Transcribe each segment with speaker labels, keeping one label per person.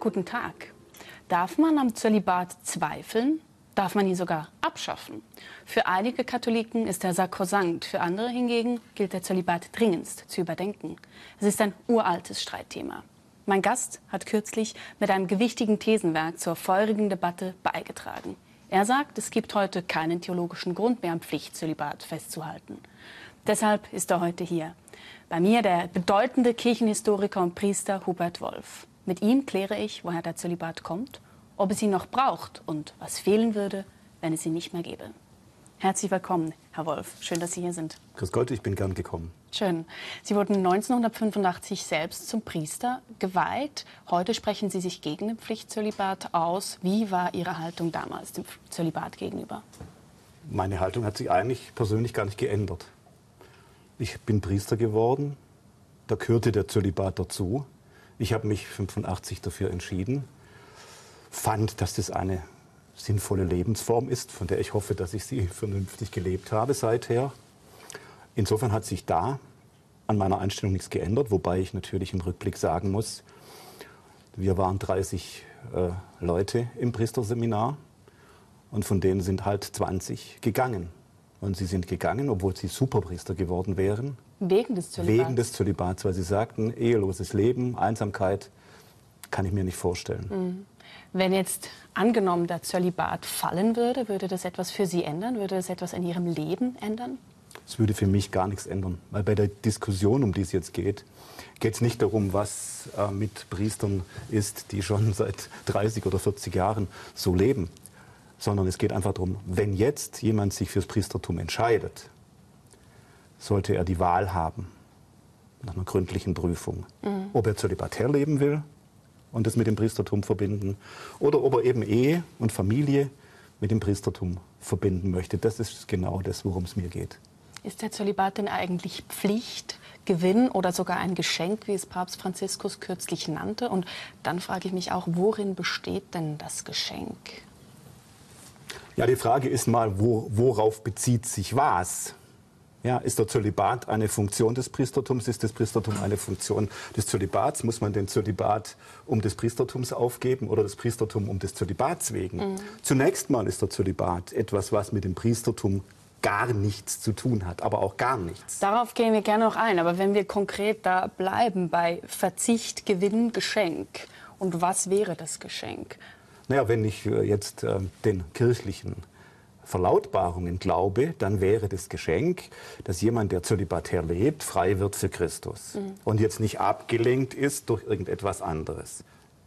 Speaker 1: Guten Tag. Darf man am Zölibat zweifeln? Darf man ihn sogar abschaffen? Für einige Katholiken ist er sakrosankt, für andere hingegen gilt der Zölibat dringendst zu überdenken. Es ist ein uraltes Streitthema. Mein Gast hat kürzlich mit einem gewichtigen Thesenwerk zur feurigen Debatte beigetragen. Er sagt, es gibt heute keinen theologischen Grund mehr am Pflichtzölibat festzuhalten. Deshalb ist er heute hier. Bei mir der bedeutende Kirchenhistoriker und Priester Hubert Wolf. Mit ihm kläre ich, woher der Zölibat kommt, ob es ihn noch braucht und was fehlen würde, wenn es ihn nicht mehr gäbe. Herzlich willkommen, Herr Wolf. Schön, dass Sie hier sind.
Speaker 2: Grüß Gott, ich bin gern gekommen.
Speaker 1: Schön. Sie wurden 1985 selbst zum Priester geweiht. Heute sprechen Sie sich gegen den Pflichtzölibat aus. Wie war Ihre Haltung damals dem Zölibat gegenüber?
Speaker 2: Meine Haltung hat sich eigentlich persönlich gar nicht geändert. Ich bin Priester geworden, da gehörte der Zölibat dazu. Ich habe mich 85 dafür entschieden, fand, dass das eine sinnvolle Lebensform ist, von der ich hoffe, dass ich sie vernünftig gelebt habe seither. Insofern hat sich da an meiner Einstellung nichts geändert, wobei ich natürlich im Rückblick sagen muss, wir waren 30 äh, Leute im Priesterseminar und von denen sind halt 20 gegangen. Und sie sind gegangen, obwohl sie Superpriester geworden wären.
Speaker 1: Wegen des Zölibats?
Speaker 2: Wegen des Zölibats, weil sie sagten, eheloses Leben, Einsamkeit, kann ich mir nicht vorstellen.
Speaker 1: Mhm. Wenn jetzt angenommen der Zölibat fallen würde, würde das etwas für Sie ändern? Würde das etwas in Ihrem Leben ändern?
Speaker 2: Es würde für mich gar nichts ändern, weil bei der Diskussion, um die es jetzt geht, geht es nicht darum, was äh, mit Priestern ist, die schon seit 30 oder 40 Jahren so leben, sondern es geht einfach darum, wenn jetzt jemand sich fürs Priestertum entscheidet, sollte er die Wahl haben, nach einer gründlichen Prüfung, mhm. ob er zölibatär leben will und das mit dem Priestertum verbinden oder ob er eben Ehe und Familie mit dem Priestertum verbinden möchte. Das ist genau das, worum es mir geht.
Speaker 1: Ist der Zölibat denn eigentlich Pflicht, Gewinn oder sogar ein Geschenk, wie es Papst Franziskus kürzlich nannte? Und dann frage ich mich auch, worin besteht denn das Geschenk?
Speaker 2: Ja, die Frage ist mal, wo, worauf bezieht sich was? Ja, ist der Zölibat eine Funktion des Priestertums? Ist das Priestertum eine Funktion des Zölibats? Muss man den Zölibat um des Priestertums aufgeben oder das Priestertum um des Zölibats wegen? Mhm. Zunächst mal ist der Zölibat etwas, was mit dem Priestertum gar nichts zu tun hat, aber auch gar nichts.
Speaker 1: Darauf gehen wir gerne noch ein, aber wenn wir konkret da bleiben bei Verzicht, Gewinn, Geschenk, und was wäre das Geschenk?
Speaker 2: Naja, wenn ich äh, jetzt äh, den kirchlichen Verlautbarungen glaube, dann wäre das Geschenk, dass jemand, der zölibatär lebt, frei wird für Christus mhm. und jetzt nicht abgelenkt ist durch irgendetwas anderes.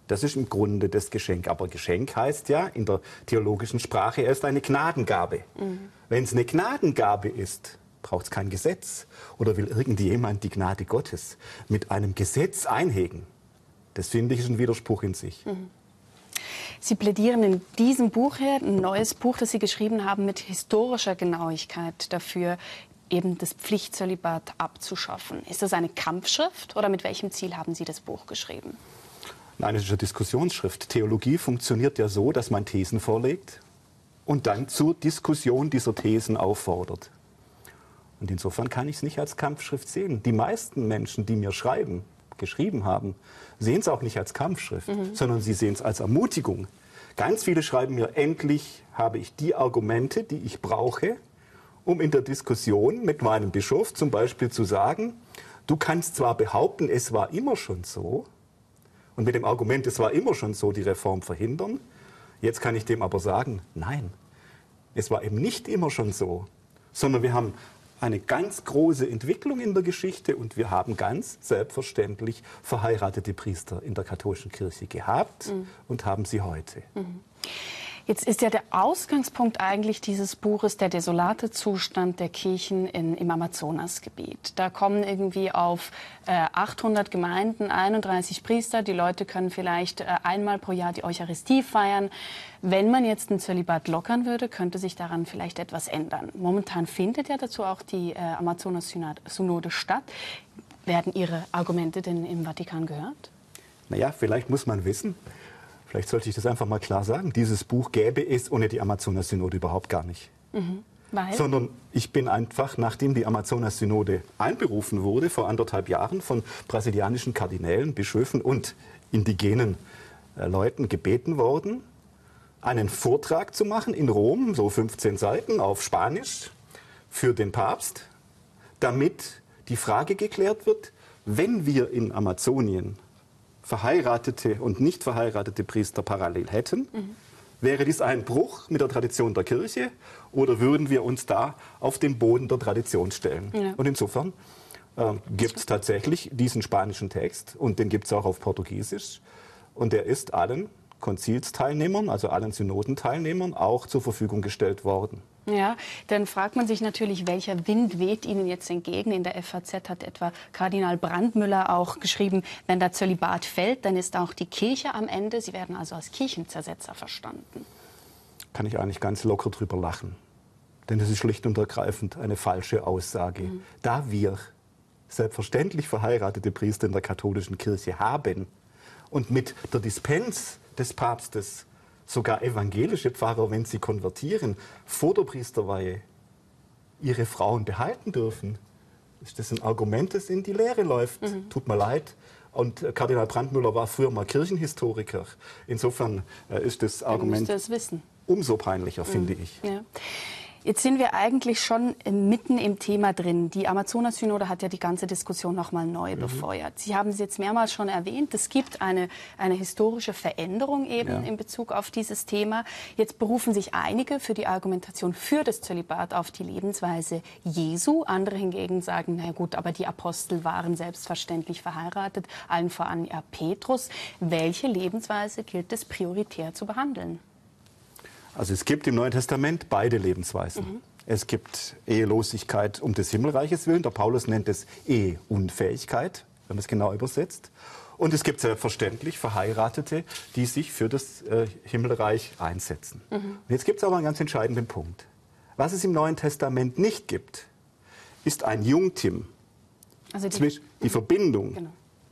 Speaker 2: Das ist im Grunde das Geschenk. Aber Geschenk heißt ja in der theologischen Sprache erst eine Gnadengabe. Mhm. Wenn es eine Gnadengabe ist, braucht es kein Gesetz. Oder will irgendjemand die Gnade Gottes mit einem Gesetz einhegen? Das finde ich ist ein Widerspruch in sich. Mhm.
Speaker 1: Sie plädieren in diesem Buch her, ein neues Buch, das Sie geschrieben haben, mit historischer Genauigkeit dafür, eben das Pflichtzölibat abzuschaffen. Ist das eine Kampfschrift oder mit welchem Ziel haben Sie das Buch geschrieben?
Speaker 2: Nein, es ist eine Diskussionsschrift. Theologie funktioniert ja so, dass man Thesen vorlegt und dann zur Diskussion dieser Thesen auffordert. Und insofern kann ich es nicht als Kampfschrift sehen. Die meisten Menschen, die mir schreiben, geschrieben haben, sehen es auch nicht als Kampfschrift, mhm. sondern sie sehen es als Ermutigung. Ganz viele schreiben mir, endlich habe ich die Argumente, die ich brauche, um in der Diskussion mit meinem Bischof zum Beispiel zu sagen, du kannst zwar behaupten, es war immer schon so, und mit dem Argument, es war immer schon so, die Reform verhindern, jetzt kann ich dem aber sagen, nein, es war eben nicht immer schon so, sondern wir haben eine ganz große Entwicklung in der Geschichte und wir haben ganz selbstverständlich verheiratete Priester in der katholischen Kirche gehabt mhm. und haben sie heute. Mhm.
Speaker 1: Jetzt ist ja der Ausgangspunkt eigentlich dieses Buches der desolate Zustand der Kirchen in, im Amazonasgebiet. Da kommen irgendwie auf äh, 800 Gemeinden 31 Priester. Die Leute können vielleicht äh, einmal pro Jahr die Eucharistie feiern. Wenn man jetzt ein Zölibat lockern würde, könnte sich daran vielleicht etwas ändern. Momentan findet ja dazu auch die äh, Amazonas-Synode statt. Werden Ihre Argumente denn im Vatikan gehört?
Speaker 2: Naja, vielleicht muss man wissen, Vielleicht sollte ich das einfach mal klar sagen. Dieses Buch gäbe es ohne die Amazonas-Synode überhaupt gar nicht. Mhm. Weil? Sondern ich bin einfach, nachdem die Amazonas-Synode einberufen wurde, vor anderthalb Jahren von brasilianischen Kardinälen, Bischöfen und indigenen äh, Leuten gebeten worden, einen Vortrag zu machen in Rom, so 15 Seiten auf Spanisch, für den Papst, damit die Frage geklärt wird, wenn wir in Amazonien verheiratete und nicht verheiratete Priester parallel hätten, mhm. wäre dies ein Bruch mit der Tradition der Kirche oder würden wir uns da auf den Boden der Tradition stellen? Ja. Und insofern äh, gibt es tatsächlich diesen spanischen Text und den gibt es auch auf Portugiesisch und der ist allen Konzilsteilnehmern, also allen Synodenteilnehmern, auch zur Verfügung gestellt worden.
Speaker 1: Ja, dann fragt man sich natürlich, welcher Wind weht Ihnen jetzt entgegen. In der FAZ hat etwa Kardinal Brandmüller auch geschrieben, wenn der Zölibat fällt, dann ist auch die Kirche am Ende. Sie werden also als Kirchenzersetzer verstanden.
Speaker 2: Kann ich eigentlich ganz locker drüber lachen. Denn das ist schlicht und ergreifend eine falsche Aussage. Mhm. Da wir selbstverständlich verheiratete Priester in der katholischen Kirche haben und mit der Dispens des Papstes sogar evangelische Pfarrer, wenn sie konvertieren, vor der Priesterweihe ihre Frauen behalten dürfen, ist das ein Argument, das in die Lehre läuft. Mhm. Tut mir leid. Und äh, Kardinal Brandmüller war früher mal Kirchenhistoriker. Insofern äh, ist das Argument das umso peinlicher, mhm. finde ich. Ja.
Speaker 1: Jetzt sind wir eigentlich schon mitten im Thema drin. Die Amazonas-Synode hat ja die ganze Diskussion noch mal neu mhm. befeuert. Sie haben es jetzt mehrmals schon erwähnt. Es gibt eine, eine historische Veränderung eben ja. in Bezug auf dieses Thema. Jetzt berufen sich einige für die Argumentation für das Zölibat auf die Lebensweise Jesu. Andere hingegen sagen, na gut, aber die Apostel waren selbstverständlich verheiratet, allen voran ja Petrus. Welche Lebensweise gilt es prioritär zu behandeln?
Speaker 2: Also es gibt im Neuen Testament beide Lebensweisen. Mhm. Es gibt Ehelosigkeit um des Himmelreiches willen. Der Paulus nennt es Eheunfähigkeit, wenn man es genau übersetzt. Und es gibt selbstverständlich Verheiratete, die sich für das äh, Himmelreich einsetzen. Mhm. Und jetzt gibt es aber einen ganz entscheidenden Punkt. Was es im Neuen Testament nicht gibt, ist ein Jungtim. Also die, die Verbindung genau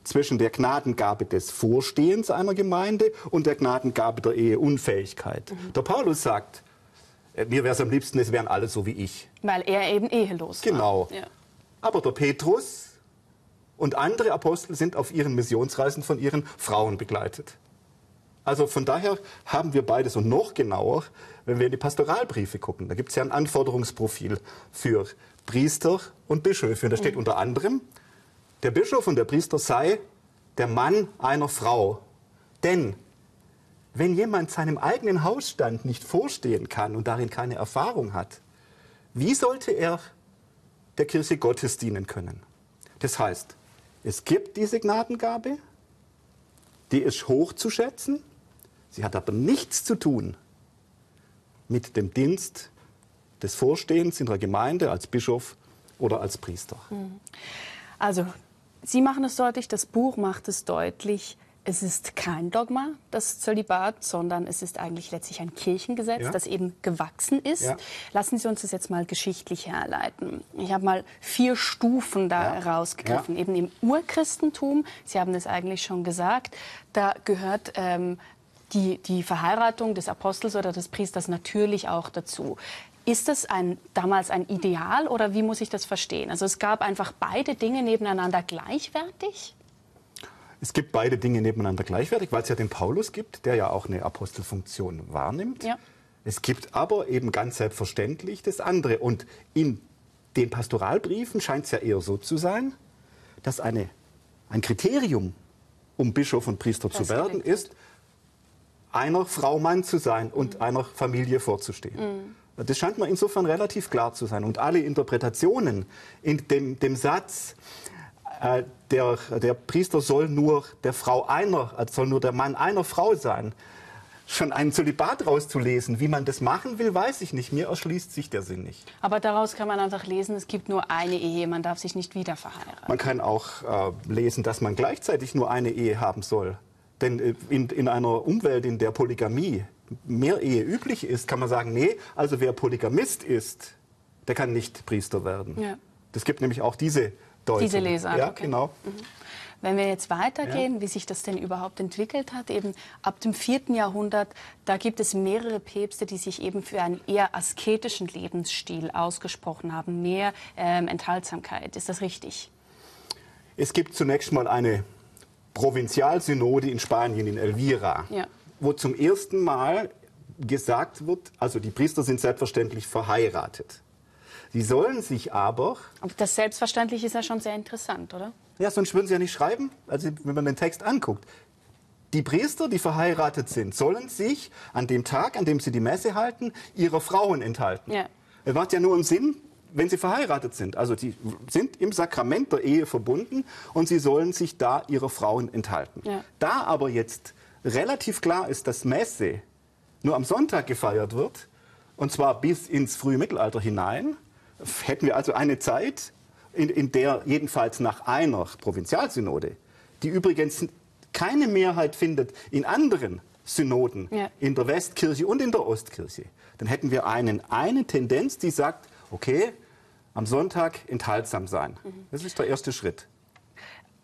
Speaker 2: zwischen der Gnadengabe des Vorstehens einer Gemeinde und der Gnadengabe der Eheunfähigkeit. Mhm. Der Paulus sagt, äh, mir wäre es am liebsten, es wären alle so wie ich.
Speaker 1: Weil er eben ehelos
Speaker 2: war. Genau. Ja. Aber der Petrus und andere Apostel sind auf ihren Missionsreisen von ihren Frauen begleitet. Also von daher haben wir beides und noch genauer, wenn wir in die Pastoralbriefe gucken. Da gibt es ja ein Anforderungsprofil für Priester und Bischöfe. Und da steht mhm. unter anderem, der Bischof und der Priester sei der Mann einer Frau. Denn wenn jemand seinem eigenen Hausstand nicht vorstehen kann und darin keine Erfahrung hat, wie sollte er der Kirche Gottes dienen können? Das heißt, es gibt diese Gnadengabe, die ist hochzuschätzen, sie hat aber nichts zu tun mit dem Dienst des Vorstehens in der Gemeinde als Bischof oder als Priester.
Speaker 1: Also Sie machen es deutlich, das Buch macht es deutlich, es ist kein Dogma, das Zölibat, sondern es ist eigentlich letztlich ein Kirchengesetz, ja. das eben gewachsen ist. Ja. Lassen Sie uns das jetzt mal geschichtlich herleiten. Ich habe mal vier Stufen da ja. rausgegriffen. Eben im Urchristentum, Sie haben es eigentlich schon gesagt, da gehört ähm, die, die Verheiratung des Apostels oder des Priesters natürlich auch dazu. Ist das ein, damals ein Ideal oder wie muss ich das verstehen? Also es gab einfach beide Dinge nebeneinander gleichwertig?
Speaker 2: Es gibt beide Dinge nebeneinander gleichwertig, weil es ja den Paulus gibt, der ja auch eine Apostelfunktion wahrnimmt. Ja. Es gibt aber eben ganz selbstverständlich das andere. Und in den Pastoralbriefen scheint es ja eher so zu sein, dass eine, ein Kriterium, um Bischof und Priester das zu werden, ist, einer Frau Mann zu sein und mhm. einer Familie vorzustehen. Mhm. Das scheint mir insofern relativ klar zu sein. Und alle Interpretationen in dem, dem Satz, äh, der, der Priester soll nur der Frau einer, äh, soll nur der Mann einer Frau sein, schon einen Zölibat rauszulesen. Wie man das machen will, weiß ich nicht. Mir erschließt sich der Sinn nicht.
Speaker 1: Aber daraus kann man einfach lesen, es gibt nur eine Ehe, man darf sich nicht wieder verheiraten.
Speaker 2: Man kann auch äh, lesen, dass man gleichzeitig nur eine Ehe haben soll. Denn äh, in, in einer Umwelt, in der Polygamie mehr Ehe üblich ist, kann man sagen, nee, also wer Polygamist ist, der kann nicht Priester werden. Ja. Das gibt nämlich auch diese Deutung.
Speaker 1: Diese Leser.
Speaker 2: Ja, okay. genau. Mhm.
Speaker 1: Wenn wir jetzt weitergehen, ja. wie sich das denn überhaupt entwickelt hat, eben ab dem vierten Jahrhundert, da gibt es mehrere Päpste, die sich eben für einen eher asketischen Lebensstil ausgesprochen haben, mehr ähm, Enthaltsamkeit. Ist das richtig?
Speaker 2: Es gibt zunächst mal eine Provinzialsynode in Spanien, in Elvira,
Speaker 1: Ja.
Speaker 2: Wo zum ersten Mal gesagt wird, also die Priester sind selbstverständlich verheiratet. Sie sollen sich aber,
Speaker 1: Aber das Selbstverständliche ist ja schon sehr interessant, oder?
Speaker 2: ja, sonst würden sie ja nicht schreiben, also wenn man den Text anguckt. Die Priester, die verheiratet sind, sollen sich an dem Tag, an dem sie die Messe halten, ihrer Frauen enthalten.
Speaker 1: Ja.
Speaker 2: Es macht ja nur einen Sinn, wenn sie verheiratet sind. Also die sind im Sakrament der Ehe verbunden und sie sollen sich da ihrer Frauen enthalten.
Speaker 1: Ja.
Speaker 2: Da aber jetzt relativ klar ist, dass Messe nur am Sonntag gefeiert wird, und zwar bis ins frühe Mittelalter hinein, hätten wir also eine Zeit, in, in der jedenfalls nach einer Provinzialsynode, die übrigens keine Mehrheit findet in anderen Synoden,
Speaker 1: Ja.
Speaker 2: in der Westkirche und in der Ostkirche, dann hätten wir einen, eine Tendenz, die sagt, okay, am Sonntag enthaltsam sein. Das ist der erste Schritt.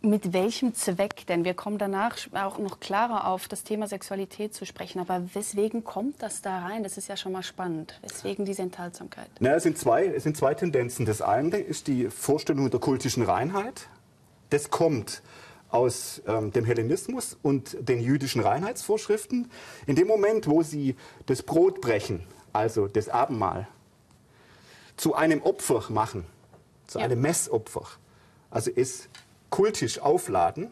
Speaker 1: Mit welchem Zweck denn? Wir kommen danach auch noch klarer auf das Thema Sexualität zu sprechen. Aber weswegen kommt das da rein? Das ist ja schon mal spannend. Weswegen diese Enthaltsamkeit?
Speaker 2: Na, es, sind zwei, es sind zwei Tendenzen. Das eine ist die Vorstellung der kultischen Reinheit. Das kommt aus ähm, dem Hellenismus und den jüdischen Reinheitsvorschriften. In dem Moment, wo sie das Brot brechen, also das Abendmahl, zu einem Opfer machen, zu
Speaker 1: Ja.
Speaker 2: einem Messopfer, also es kultisch aufladen,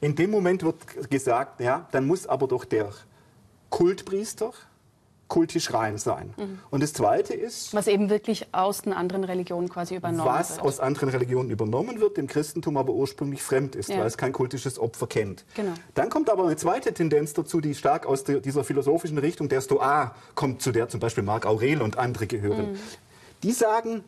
Speaker 2: in dem Moment wird gesagt, ja, dann muss aber doch der Kultpriester kultisch rein sein. Und das Zweite ist,
Speaker 1: Was eben wirklich aus den anderen Religionen quasi übernommen
Speaker 2: was
Speaker 1: wird.
Speaker 2: aus anderen Religionen übernommen wird, dem Christentum aber ursprünglich fremd ist,
Speaker 1: Ja.
Speaker 2: weil es kein kultisches Opfer kennt.
Speaker 1: Genau.
Speaker 2: Dann kommt aber eine zweite Tendenz dazu, die stark aus der, dieser philosophischen Richtung der Stoa kommt, zu der zum Beispiel Marc Aurel und andere gehören.
Speaker 1: Mhm.
Speaker 2: Die sagen,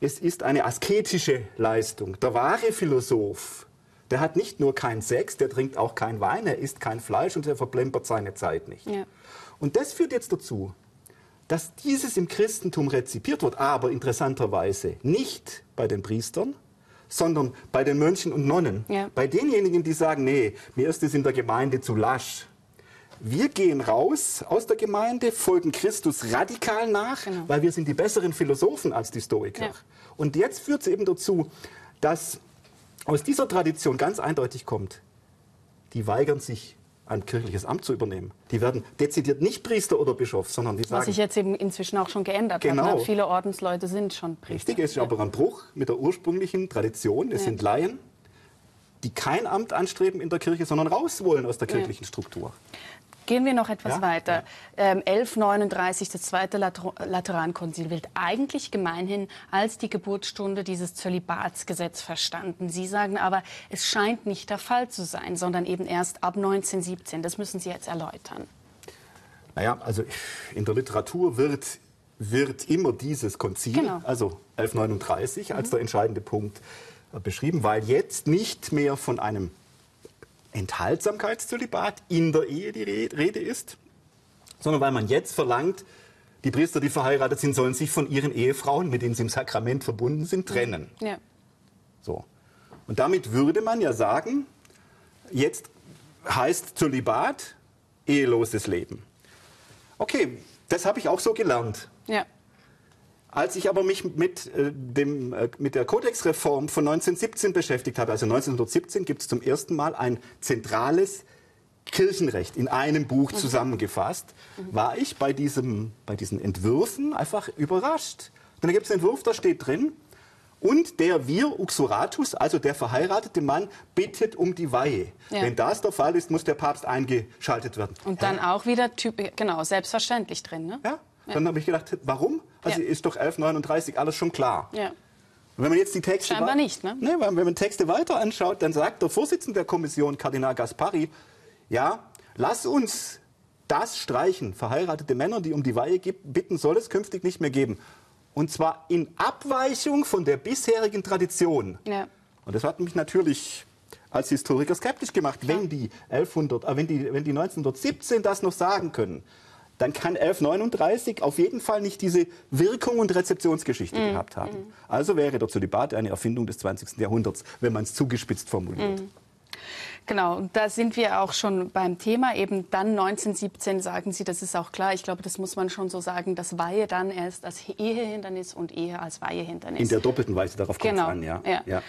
Speaker 2: es ist eine asketische Leistung. Der wahre Philosoph, der hat nicht nur keinen Sex, der trinkt auch kein Wein, er isst kein Fleisch und er verplempert seine Zeit nicht.
Speaker 1: Ja.
Speaker 2: Und das führt jetzt dazu, dass dieses im Christentum rezipiert wird, aber interessanterweise nicht bei den Priestern, sondern bei den Mönchen und Nonnen.
Speaker 1: Ja.
Speaker 2: Bei denjenigen, die sagen, nee, mir ist es in der Gemeinde zu lasch. Wir gehen raus aus der Gemeinde, folgen Christus radikal nach,
Speaker 1: Genau.
Speaker 2: weil wir sind die besseren Philosophen als die Stoiker.
Speaker 1: Ja.
Speaker 2: Und jetzt führt es eben dazu, dass aus dieser Tradition ganz eindeutig kommt, die weigern sich, ein kirchliches Amt zu übernehmen. Die werden dezidiert nicht Priester oder Bischof, sondern die
Speaker 1: Was
Speaker 2: sagen,
Speaker 1: sich jetzt eben inzwischen auch schon geändert
Speaker 2: Genau.
Speaker 1: hat. Ne? Viele Ordensleute sind schon Priester.
Speaker 2: richtig, es ist aber ein Bruch mit der ursprünglichen Tradition. Es
Speaker 1: Ja.
Speaker 2: sind Laien, die kein Amt anstreben in der Kirche, sondern raus wollen aus der kirchlichen Struktur.
Speaker 1: Gehen wir noch etwas
Speaker 2: Ja,
Speaker 1: weiter. Ähm, 1139, das zweite Later Laterankonzil, wird eigentlich gemeinhin als die Geburtsstunde dieses Zölibatsgesetz verstanden. Sie sagen aber, es scheint nicht der Fall zu sein, sondern eben erst ab 1917. Das müssen Sie jetzt erläutern.
Speaker 2: Naja, also in der Literatur wird, wird immer dieses Konzil,
Speaker 1: Genau.
Speaker 2: also 1139, als der entscheidende Punkt äh, beschrieben, weil jetzt nicht mehr von einem Enthaltsamkeitszölibat in der Ehe die Re- Rede ist, sondern weil man jetzt verlangt, die Priester, die verheiratet sind, sollen sich von ihren Ehefrauen, mit denen sie im Sakrament verbunden sind, trennen.
Speaker 1: Ja.
Speaker 2: So. Und damit würde man ja sagen, jetzt heißt Zölibat eheloses Leben. Okay, das habe ich auch so gelernt.
Speaker 1: Ja.
Speaker 2: Als ich aber mich mit, äh, dem, äh, mit der Kodexreform von 1917 beschäftigt habe, also 1917 gibt es zum ersten Mal ein zentrales Kirchenrecht in einem Buch zusammengefasst, war ich bei, diesem, bei diesen Entwürfen einfach überrascht. Denn da gibt es einen Entwurf, da steht drin, und der Vir Uxoratus, also der verheiratete Mann, bittet um die Weihe.
Speaker 1: Ja.
Speaker 2: Wenn das der Fall ist, muss der Papst eingeschaltet werden.
Speaker 1: Und dann auch wieder typ, genau, selbstverständlich drin. Ne?
Speaker 2: Ja? Dann habe ich gedacht, warum? Also
Speaker 1: Ja.
Speaker 2: ist doch 1139 alles schon klar.
Speaker 1: Ja.
Speaker 2: Wenn man jetzt die Texte
Speaker 1: Scheinbar nicht, ne?
Speaker 2: Nee, wenn man Texte weiter anschaut, dann sagt der Vorsitzende der Kommission, Kardinal Gaspari, ja, lass uns das streichen. Verheiratete Männer, die um die Weihe bitten, soll es künftig nicht mehr geben. Und zwar in Abweichung von der bisherigen Tradition.
Speaker 1: Ja.
Speaker 2: Und das hat mich natürlich als Historiker skeptisch gemacht. Wenn die, 1100, äh, wenn, die, wenn die 1917 das noch sagen können, dann kann 1139 auf jeden Fall nicht diese Wirkung und Rezeptionsgeschichte
Speaker 1: Mhm.
Speaker 2: gehabt haben. Also wäre der Zölibat eine Erfindung des 20. Jahrhunderts, wenn man es zugespitzt formuliert.
Speaker 1: Mhm. Genau, da sind wir auch schon beim Thema. Eben dann 1917 sagen Sie, das ist auch klar. Ich glaube, das muss man schon so sagen, dass Weihe dann erst als Ehehindernis und Ehe als Weihehindernis.
Speaker 2: In der doppelten Weise, darauf kommt
Speaker 1: Genau,
Speaker 2: es an. Ja.
Speaker 1: ja.
Speaker 2: Ja.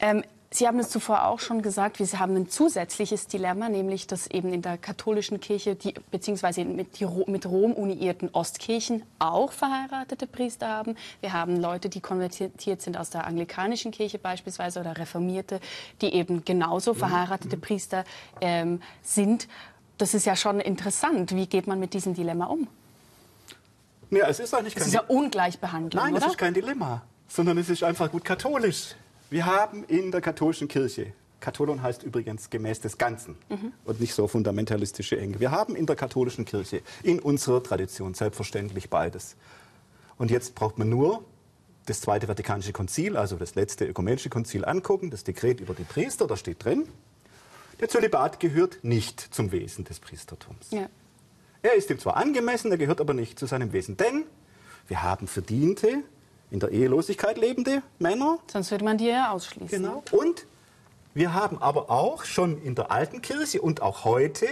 Speaker 1: Ähm, Sie haben es zuvor auch schon gesagt, wir haben ein zusätzliches Dilemma, nämlich dass eben in der katholischen Kirche, die, beziehungsweise mit, die, mit Rom uniierten Ostkirchen auch verheiratete Priester haben. Wir haben Leute, die konvertiert sind aus der anglikanischen Kirche beispielsweise oder Reformierte, die eben genauso verheiratete Priester ähm, sind. Das ist ja schon interessant. Wie geht man mit diesem Dilemma um?
Speaker 2: Ja, es ist eigentlich
Speaker 1: kein Das ist ja Ungleichbehandlung,
Speaker 2: Nein,
Speaker 1: oder?
Speaker 2: es ist kein Dilemma, sondern es ist einfach gut katholisch. Wir haben in der katholischen Kirche, Katholon heißt übrigens gemäß des Ganzen mhm. und nicht so fundamentalistische Enge. Wir haben in der katholischen Kirche, in unserer Tradition selbstverständlich beides. Und jetzt braucht man nur das Zweite Vatikanische Konzil, also das letzte ökumenische Konzil angucken, das Dekret über die Priester, da steht drin, der Zölibat gehört nicht zum Wesen des Priestertums. Ja. Er ist ihm zwar angemessen, er gehört aber nicht zu seinem Wesen, denn wir haben Verdiente, in der Ehelosigkeit lebende Männer.
Speaker 1: Sonst würde man die ja ausschließen.
Speaker 2: Genau. Und wir haben aber auch schon in der alten Kirche und auch heute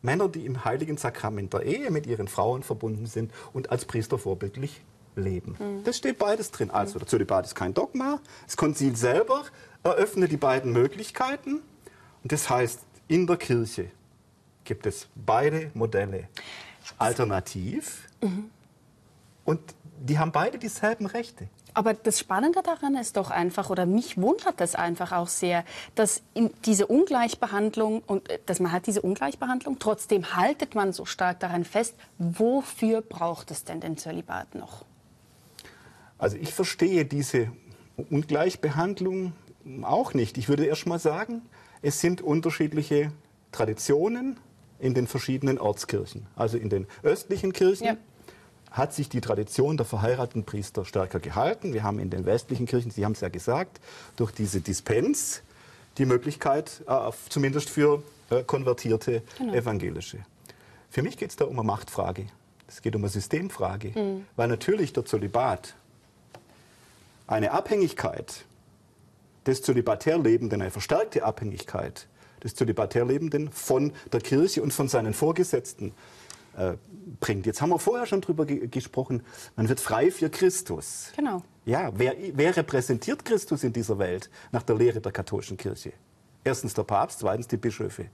Speaker 2: Männer, die im heiligen Sakrament der Ehe mit ihren Frauen verbunden sind und als Priester vorbildlich leben. Mhm. Das steht beides drin. Also der Zölibat ist kein Dogma. Das Konzil selber eröffnet die beiden Möglichkeiten. Und das heißt, in der Kirche gibt es beide Modelle alternativ. Mhm. Und die haben beide dieselben Rechte.
Speaker 1: Aber das Spannende daran ist doch einfach, oder mich wundert das einfach auch sehr, dass diese Ungleichbehandlung und äh, dass man hat diese Ungleichbehandlung, trotzdem haltet man so stark daran fest. Wofür braucht es denn den Zölibat noch?
Speaker 2: Also ich verstehe diese Ungleichbehandlung auch nicht. Ich würde erst mal sagen, es sind unterschiedliche Traditionen in den verschiedenen Ortskirchen. Also in den östlichen Kirchen ja hat sich die Tradition der verheirateten Priester stärker gehalten. Wir haben in den westlichen Kirchen, Sie haben es ja gesagt, durch diese Dispens die Möglichkeit, äh, zumindest für äh, konvertierte genau. Evangelische. Für mich geht es da um eine Machtfrage. Es geht um eine Systemfrage. Mhm. Weil natürlich der Zölibat eine Abhängigkeit des Zölibatärlebenden, eine verstärkte Abhängigkeit des Zölibatärlebenden von der Kirche und von seinen Vorgesetzten äh, bringt. Jetzt haben wir vorher schon darüber ge gesprochen, man wird frei für Christus.
Speaker 1: Genau.
Speaker 2: Ja, wer, wer repräsentiert Christus in dieser Welt nach der Lehre der katholischen Kirche? Erstens der Papst, zweitens die Bischöfe.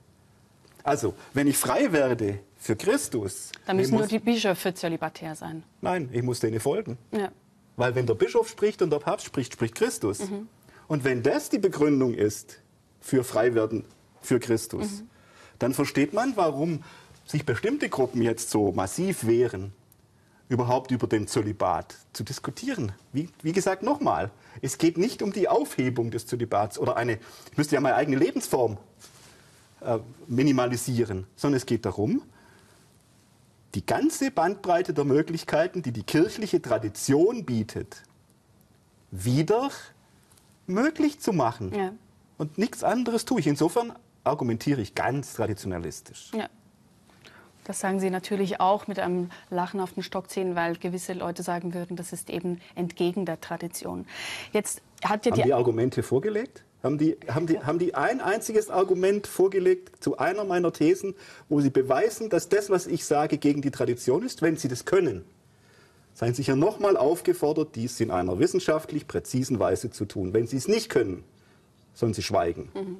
Speaker 2: Also, wenn ich frei werde für Christus.
Speaker 1: Dann müssen nur die Bischöfe zölibatär sein.
Speaker 2: Nein, ich muss denen folgen.
Speaker 1: Ja.
Speaker 2: Weil wenn der Bischof spricht und der Papst spricht, spricht Christus. Mhm. Und wenn das die Begründung ist für Freiwerden für Christus, mhm. dann versteht man, warum sich bestimmte Gruppen jetzt so massiv wehren, überhaupt über den Zölibat zu diskutieren. Wie, wie gesagt, nochmal, es geht nicht um die Aufhebung des Zölibats oder eine, ich müsste ja meine eigene Lebensform äh, minimalisieren, sondern es geht darum, die ganze Bandbreite der Möglichkeiten, die die kirchliche Tradition bietet, wieder möglich zu machen. Ja. Und nichts anderes tue ich. Insofern argumentiere ich ganz traditionalistisch.
Speaker 1: Ja. Das sagen Sie natürlich auch mit einem Lachen auf den Stockzähnen, weil gewisse Leute sagen würden, das ist eben entgegen der Tradition.
Speaker 2: Jetzt hat ja haben die, die Argumente vorgelegt? Haben die, haben, die, haben die ein einziges Argument vorgelegt zu einer meiner Thesen, wo sie beweisen, dass das, was ich sage, gegen die Tradition ist? Wenn sie das können, seien Sie sicher nochmal aufgefordert, dies in einer wissenschaftlich präzisen Weise zu tun. Wenn Sie es nicht können, sollen Sie schweigen. Mhm.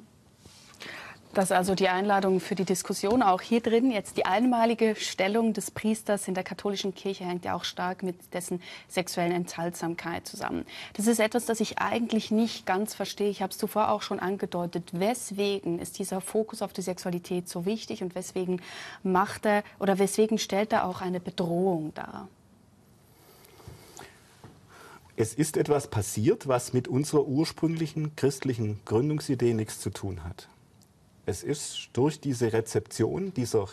Speaker 1: Das ist also die Einladung für die Diskussion. Auch hier drin jetzt die einmalige Stellung des Priesters in der katholischen Kirche hängt ja auch stark mit dessen sexuellen Enthaltsamkeit zusammen. Das ist etwas, das ich eigentlich nicht ganz verstehe. Ich habe es zuvor auch schon angedeutet. Weswegen ist dieser Fokus auf die Sexualität so wichtig und weswegen macht er oder weswegen stellt er auch eine Bedrohung dar?
Speaker 2: Es ist etwas passiert, was mit unserer ursprünglichen christlichen Gründungsidee nichts zu tun hat. Es ist durch diese Rezeption dieser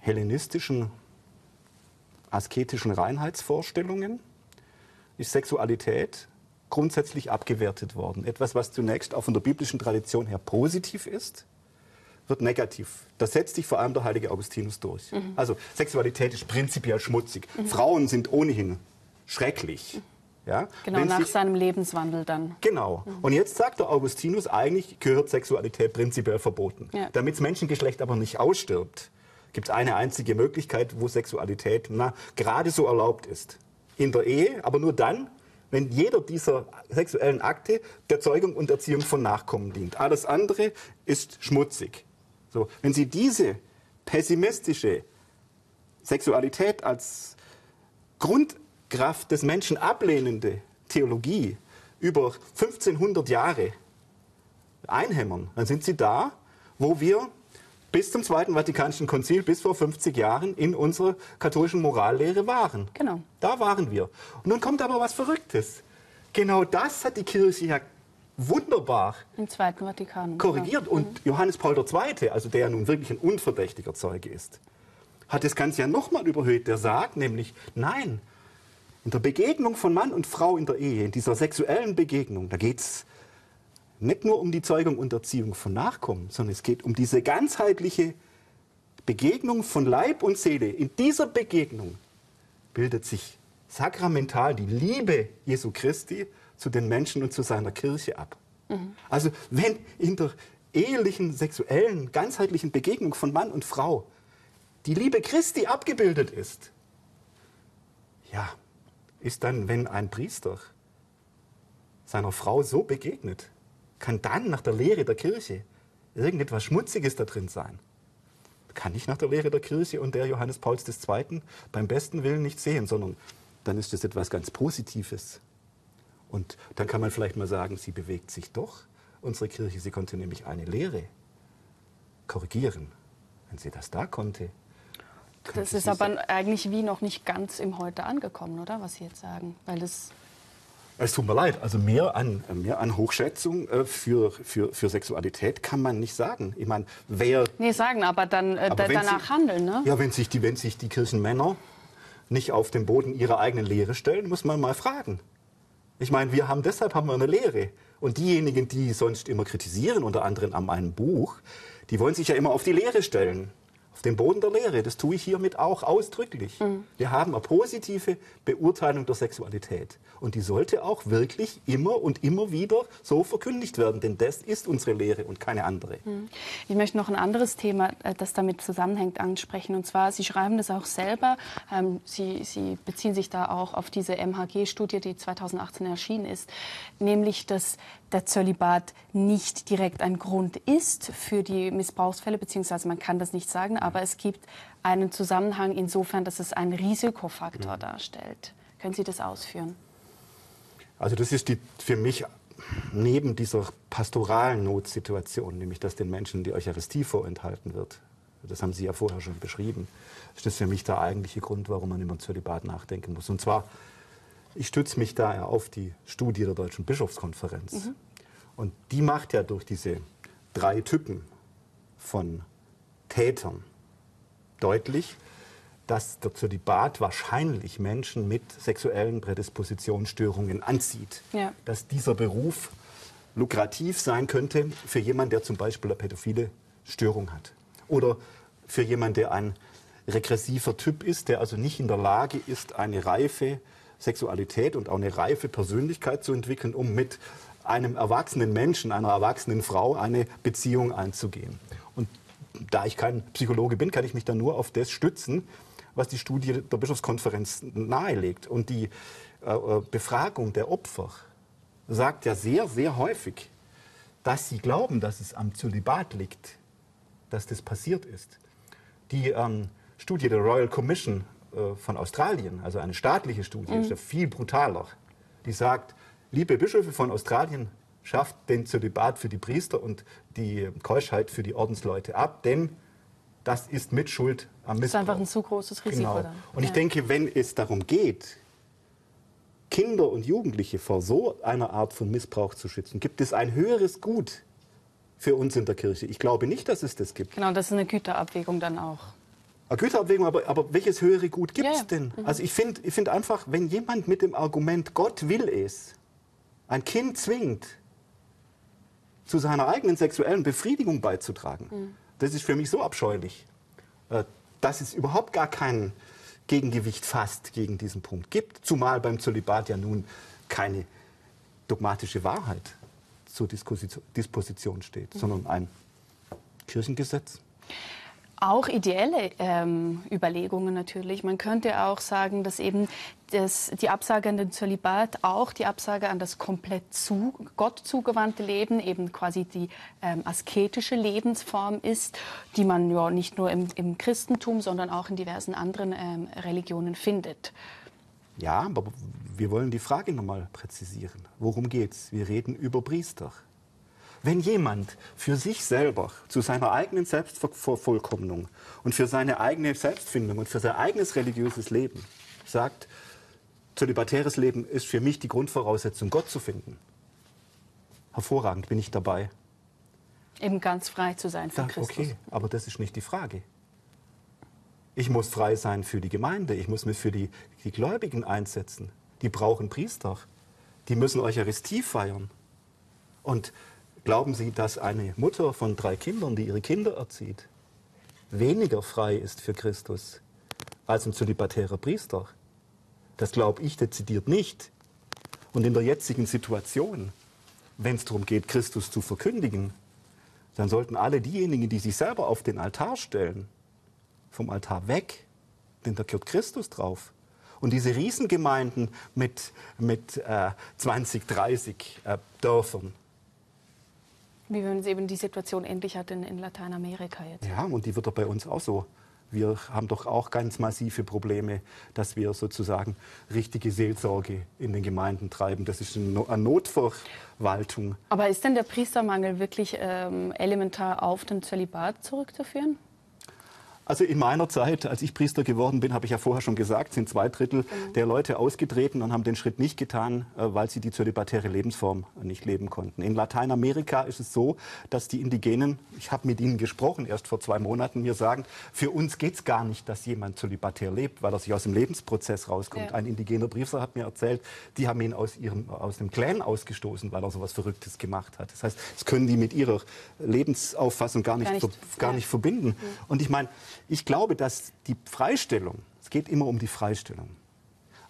Speaker 2: hellenistischen, asketischen Reinheitsvorstellungen, ist Sexualität grundsätzlich abgewertet worden. Etwas, was zunächst auch von der biblischen Tradition her positiv ist, wird negativ. Das setzt sich vor allem der heilige Augustinus durch. Mhm. Also Sexualität ist prinzipiell schmutzig. Mhm. Frauen sind ohnehin schrecklich. Mhm.
Speaker 1: Ja? Genau, Wenn nach sich, seinem Lebenswandel dann.
Speaker 2: Genau. Mhm. Und jetzt sagt der Augustinus, eigentlich gehört Sexualität prinzipiell verboten. Ja. Damit das Menschengeschlecht aber nicht ausstirbt, gibt es eine einzige Möglichkeit, wo Sexualität na, gerade so erlaubt ist. In der Ehe, aber nur dann, wenn jeder dieser sexuellen Akte der Zeugung und Erziehung von Nachkommen dient. Alles andere ist schmutzig. So, wenn Sie diese pessimistische Sexualität als Grundkraft des Menschen ablehnende Theologie über 1500 Jahre einhämmern, dann sind Sie da, wo wir bis zum Zweiten Vatikanischen Konzil, bis vor 50 Jahren in unserer katholischen Morallehre waren.
Speaker 1: Genau.
Speaker 2: Da waren wir. Und nun kommt aber was Verrücktes. Genau das hat die Kirche ja wunderbar
Speaker 1: Im Zweiten Vatikan.
Speaker 2: korrigiert.
Speaker 1: Genau.
Speaker 2: Und Johannes Paul II., also der ja nun wirklich ein unverdächtiger Zeuge ist, hat das Ganze ja nochmal überhöht. Der sagt nämlich, nein, in der Begegnung von Mann und Frau in der Ehe, in dieser sexuellen Begegnung, da geht es nicht nur um die Zeugung und Erziehung von Nachkommen, sondern es geht um diese ganzheitliche Begegnung von Leib und Seele. In dieser Begegnung bildet sich sakramental die Liebe Jesu Christi zu den Menschen und zu seiner Kirche ab. Also wenn in der ehelichen, sexuellen, ganzheitlichen Begegnung von Mann und Frau die Liebe Christi abgebildet ist, ja, ist dann, wenn ein Priester seiner Frau so begegnet, kann dann nach der Lehre der Kirche irgendetwas Schmutziges da drin sein? Kann ich nach der Lehre der Kirche und der Johannes Pauls II. beim besten Willen nicht sehen, sondern dann ist das etwas ganz Positives. Und dann kann man vielleicht mal sagen, sie bewegt sich doch, unsere Kirche. Sie konnte nämlich eine Lehre korrigieren. Wenn sie das da konnte.
Speaker 1: Das ist aber eigentlich wie noch nicht ganz im Heute angekommen, oder? Was Sie jetzt sagen. Weil das
Speaker 2: Es tut mir leid, also mehr an, mehr an Hochschätzung äh, für, für, für Sexualität kann man nicht sagen. Ich meine, wer.
Speaker 1: Nee, sagen, aber dann äh,
Speaker 2: aber
Speaker 1: danach
Speaker 2: sie-
Speaker 1: handeln, ne?
Speaker 2: Ja, wenn sich, die, wenn sich die Kirchenmänner nicht auf den Boden ihrer eigenen Lehre stellen, muss man mal fragen. Ich meine, wir haben deshalb haben wir eine Lehre. Und diejenigen, die sonst immer kritisieren, unter anderem an meinem Buch, die wollen sich ja immer auf die Lehre stellen. Auf den Boden der Lehre. Das tue ich hiermit auch ausdrücklich.
Speaker 1: Mhm.
Speaker 2: Wir haben eine positive Beurteilung der Sexualität. Und die sollte auch wirklich immer und immer wieder so verkündigt werden. Denn das ist unsere Lehre und keine andere.
Speaker 1: Ich möchte noch ein anderes Thema, äh, das damit zusammenhängt, ansprechen. Und zwar, Sie schreiben das auch selber. Ähm, Sie, Sie beziehen sich da auch auf diese MHG-Studie, die 2018 erschienen ist, nämlich, dass der Zölibat nicht direkt ein Grund ist für die Missbrauchsfälle, beziehungsweise man kann das nicht sagen, aber es gibt einen Zusammenhang insofern, dass es einen Risikofaktor darstellt. Können Sie das ausführen?
Speaker 2: Also das ist die, für mich neben dieser pastoralen Notsituation, nämlich dass den Menschen die Eucharistie vorenthalten wird, das haben Sie ja vorher schon beschrieben, ist das für mich der eigentliche Grund, warum man über Zölibat nachdenken muss. Und zwar, ich stütze mich da ja auf die Studie der Deutschen Bischofskonferenz. Und die macht ja durch diese drei Typen von Tätern deutlich, dass der Zölibat wahrscheinlich Menschen mit sexuellen Prädispositionsstörungen anzieht.
Speaker 1: Ja.
Speaker 2: Dass dieser Beruf lukrativ sein könnte für jemanden, der zum Beispiel eine pädophile Störung hat. Oder für jemanden, der ein regressiver Typ ist, der also nicht in der Lage ist, eine reife Sexualität und auch eine reife Persönlichkeit zu entwickeln, um mit einem erwachsenen Menschen, einer erwachsenen Frau eine Beziehung einzugehen. Und da ich kein Psychologe bin, kann ich mich dann nur auf das stützen, was die Studie der Bischofskonferenz nahelegt. Und die äh, äh, Befragung der Opfer sagt ja sehr, sehr häufig, dass sie glauben, dass es am Zölibat liegt, dass das passiert ist. Die ähm, Studie der Royal Commission äh, von Australien, also eine staatliche Studie, ist ja viel brutaler. Die sagt, liebe Bischöfe von Australien, schafft den Zölibat für die Priester und die Keuschheit für die Ordensleute ab, denn das ist Mitschuld am
Speaker 1: Das ist
Speaker 2: Missbrauch.
Speaker 1: einfach ein zu großes Risiko
Speaker 2: Genau.
Speaker 1: dann.
Speaker 2: Und ich
Speaker 1: Ja.
Speaker 2: denke, wenn es darum geht, Kinder und Jugendliche vor so einer Art von Missbrauch zu schützen, gibt es ein höheres Gut für uns in der Kirche. Ich glaube nicht, dass es das gibt.
Speaker 1: Genau, das ist eine Güterabwägung dann auch.
Speaker 2: Eine Güterabwägung, aber, aber welches höhere Gut gibt es
Speaker 1: ja.
Speaker 2: denn? Also ich finde ich find einfach, wenn jemand mit dem Argument, Gott will es, ein Kind zwingt, zu seiner eigenen sexuellen Befriedigung beizutragen, das ist für mich so abscheulich, äh, dass es überhaupt gar kein Gegengewicht fast gegen diesen Punkt gibt. Zumal beim Zölibat ja nun keine dogmatische Wahrheit zur Disposition steht, sondern ein Kirchengesetz.
Speaker 1: Auch ideelle ähm, Überlegungen natürlich. Man könnte auch sagen, dass eben das, die Absage an den Zölibat auch die Absage an das komplett zu Gott zugewandte Leben, eben quasi die ähm, asketische Lebensform ist, die man ja nicht nur im, im Christentum, sondern auch in diversen anderen ähm, Religionen findet.
Speaker 2: Ja, aber wir wollen die Frage nochmal präzisieren. Worum geht's? Wir reden über Priester. Wenn jemand für sich selber, zu seiner eigenen Selbstvervollkommnung und für seine eigene Selbstfindung und für sein eigenes religiöses Leben sagt, zölibatäres Leben ist für mich die Grundvoraussetzung, Gott zu finden. Hervorragend, bin ich dabei.
Speaker 1: Eben ganz frei zu sein für
Speaker 2: ja,
Speaker 1: Christus.
Speaker 2: Okay, aber das ist nicht die Frage. Ich muss frei sein für die Gemeinde, ich muss mich für die, die Gläubigen einsetzen. Die brauchen Priester, die müssen Eucharistie feiern. Und Glauben Sie, dass eine Mutter von drei Kindern, die ihre Kinder erzieht, weniger frei ist für Christus als ein zölibatärer Priester? Das glaube ich dezidiert nicht. Und in der jetzigen Situation, wenn es darum geht, Christus zu verkündigen, dann sollten alle diejenigen, die sich selber auf den Altar stellen, vom Altar weg, denn da gehört Christus drauf. Und diese Riesengemeinden mit, mit äh, 20, 30 äh, Dörfern,
Speaker 1: wie wenn es eben die Situation endlich hat in, in Lateinamerika jetzt.
Speaker 2: Ja, und die wird doch bei uns auch so. Wir haben doch auch ganz massive Probleme, dass wir sozusagen richtige Seelsorge in den Gemeinden treiben. Das ist eine Notverwaltung.
Speaker 1: Aber ist denn der Priestermangel wirklich ähm, elementar auf den Zölibat zurückzuführen?
Speaker 2: Also in meiner Zeit, als ich Priester geworden bin, habe ich ja vorher schon gesagt, sind zwei Drittel mhm. der Leute ausgetreten und haben den Schritt nicht getan, äh, weil sie die zölibatäre Lebensform nicht leben konnten. In Lateinamerika ist es so, dass die Indigenen, ich habe mit ihnen gesprochen, erst vor zwei Monaten, mir sagen, für uns geht es gar nicht, dass jemand zölibatär lebt, weil er sich aus dem Lebensprozess rauskommt. Ja. Ein indigener Priester hat mir erzählt, die haben ihn aus, ihrem, aus dem Clan ausgestoßen, weil er so etwas Verrücktes gemacht hat. Das heißt, das können die mit ihrer Lebensauffassung gar nicht, gar nicht, ver, gar nicht verbinden. Mhm. Und ich meine, ich glaube, dass die Freistellung, es geht immer um die Freistellung,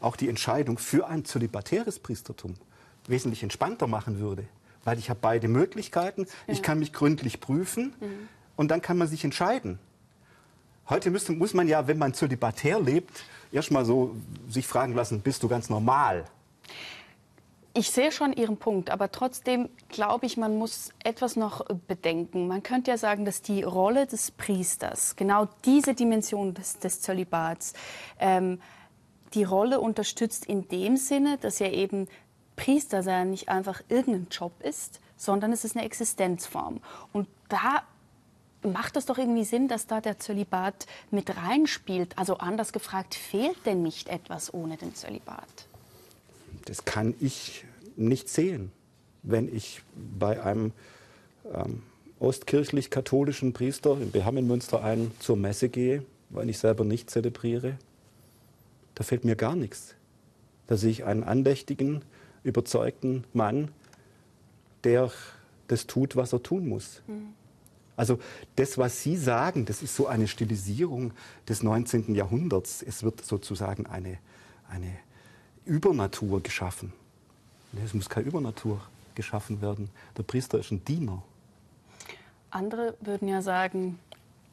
Speaker 2: auch die Entscheidung für ein zölibatäres Priestertum wesentlich entspannter machen würde. Weil ich habe beide Möglichkeiten, ja. ich kann mich gründlich prüfen mhm. und dann kann man sich entscheiden. Heute müsste, muss man ja, wenn man zölibatär lebt, erstmal so sich fragen lassen, bist du ganz normal?
Speaker 1: Ich sehe schon Ihren Punkt, aber trotzdem glaube ich, man muss etwas noch bedenken. Man könnte ja sagen, dass die Rolle des Priesters, genau diese Dimension des, des Zölibats, ähm, die Rolle unterstützt in dem Sinne, dass ja eben Priester sein nicht einfach irgendein Job ist, sondern es ist eine Existenzform. Und da macht es doch irgendwie Sinn, dass da der Zölibat mit reinspielt. Also anders gefragt, fehlt denn nicht etwas ohne den Zölibat?
Speaker 2: Das kann ich nicht sehen, wenn ich bei einem ähm, ostkirchlich-katholischen Priester in Behammenmünster ein zur Messe gehe, weil ich selber nicht zelebriere. Da fällt mir gar nichts. Da sehe ich einen andächtigen, überzeugten Mann, der das tut, was er tun muss. Mhm. Also das, was Sie sagen, das ist so eine Stilisierung des 19. Jahrhunderts. Es wird sozusagen eine, eine Übernatur geschaffen. Es muss keine Übernatur geschaffen werden. Der Priester ist ein Diener.
Speaker 1: Andere würden ja sagen,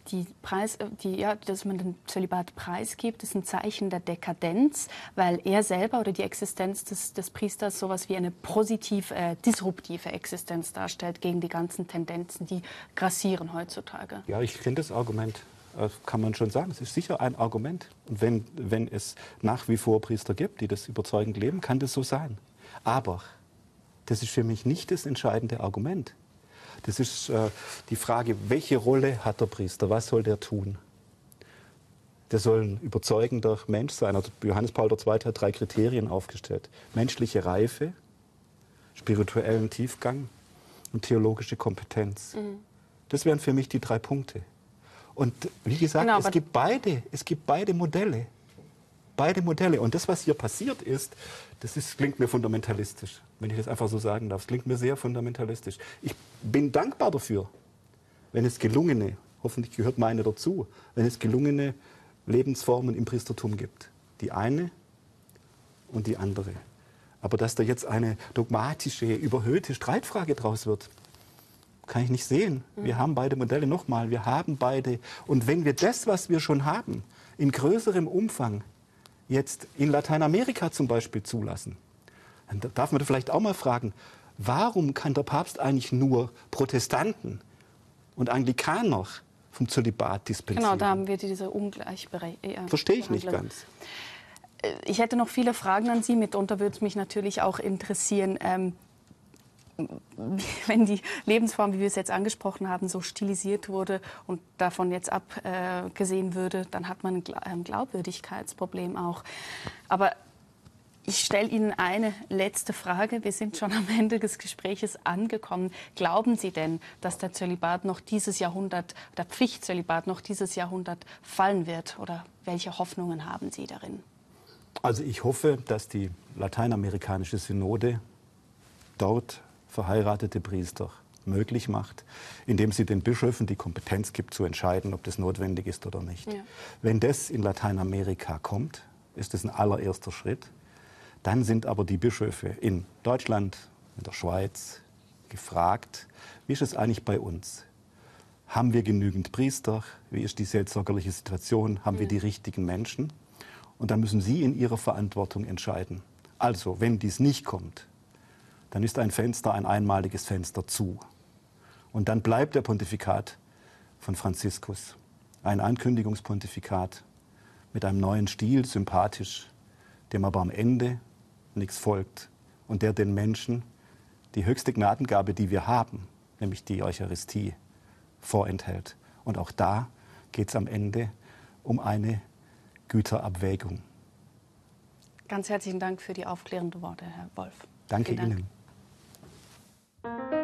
Speaker 1: die Preis, äh, die, ja, dass man den Zölibat preisgibt, ist ein Zeichen der Dekadenz, weil er selber oder die Existenz des, des Priesters sowas wie eine positiv äh, disruptive Existenz darstellt gegen die ganzen Tendenzen, die grassieren heutzutage.
Speaker 2: Ja, ich kenne das Argument. Das kann man schon sagen. Es ist sicher ein Argument. Und wenn, wenn es nach wie vor Priester gibt, die das überzeugend leben, kann das so sein. Aber das ist für mich nicht das entscheidende Argument. Das ist äh, die Frage, welche Rolle hat der Priester? Was soll der tun? Der soll ein überzeugender Mensch sein. Also Johannes Paul II. hat drei Kriterien aufgestellt. Menschliche Reife, spirituellen Tiefgang und theologische Kompetenz. Mhm. Das wären für mich die drei Punkte. Und wie gesagt, genau, es, gibt beide, es gibt beide Modelle. Beide Modelle. Und das, was hier passiert ist, das ist, klingt mir fundamentalistisch, wenn ich das einfach so sagen darf. Es klingt mir sehr fundamentalistisch. Ich bin dankbar dafür, wenn es gelungene, hoffentlich gehört meine dazu, wenn es gelungene Lebensformen im Priestertum gibt. Die eine und die andere. Aber dass da jetzt eine dogmatische, überhöhte Streitfrage draus wird, Kann ich nicht sehen. Wir haben beide Modelle. Nochmal, wir haben beide. Und wenn wir das, was wir schon haben, in größerem Umfang jetzt in Lateinamerika zum Beispiel zulassen, dann darf man vielleicht auch mal fragen, warum kann der Papst eigentlich nur Protestanten und Anglikaner vom Zölibat dispensieren?
Speaker 1: Genau, da haben wir diese Ungleichberechtigung.
Speaker 2: Verstehe ich nicht ganz.
Speaker 1: Ich hätte noch viele Fragen an Sie. Mitunter würde es mich natürlich auch interessieren, ähm, wenn die Lebensform, wie wir es jetzt angesprochen haben, so stilisiert wurde und davon jetzt abgesehen äh, würde, dann hat man ein Glaubwürdigkeitsproblem auch. Aber ich stelle Ihnen eine letzte Frage. Wir sind schon am Ende des Gespräches angekommen. Glauben Sie denn, dass der Zölibat noch dieses Jahrhundert, der Pflichtzölibat noch dieses Jahrhundert fallen wird? Oder welche Hoffnungen haben Sie darin?
Speaker 2: Also ich hoffe, dass die lateinamerikanische Synode dort verheiratete Priester möglich macht, indem sie den Bischöfen die Kompetenz gibt, zu entscheiden, ob das notwendig ist oder nicht. Ja. Wenn das in Lateinamerika kommt, ist das ein allererster Schritt. Dann sind aber die Bischöfe in Deutschland, in der Schweiz gefragt, wie ist es eigentlich bei uns? Haben wir genügend Priester? Wie ist die seelsorgerliche Situation? Haben ja. wir die richtigen Menschen? Und dann müssen Sie in Ihrer Verantwortung entscheiden. Also, wenn dies nicht kommt, dann ist ein Fenster, ein einmaliges Fenster zu. Und dann bleibt der Pontifikat von Franziskus ein Ankündigungspontifikat mit einem neuen Stil, sympathisch, dem aber am Ende nichts folgt und der den Menschen die höchste Gnadengabe, die wir haben, nämlich die Eucharistie, vorenthält. Und auch da geht es am Ende um eine Güterabwägung.
Speaker 1: Ganz herzlichen Dank für die aufklärenden Worte, Herr Wolf.
Speaker 2: Danke Ihnen. Thank you.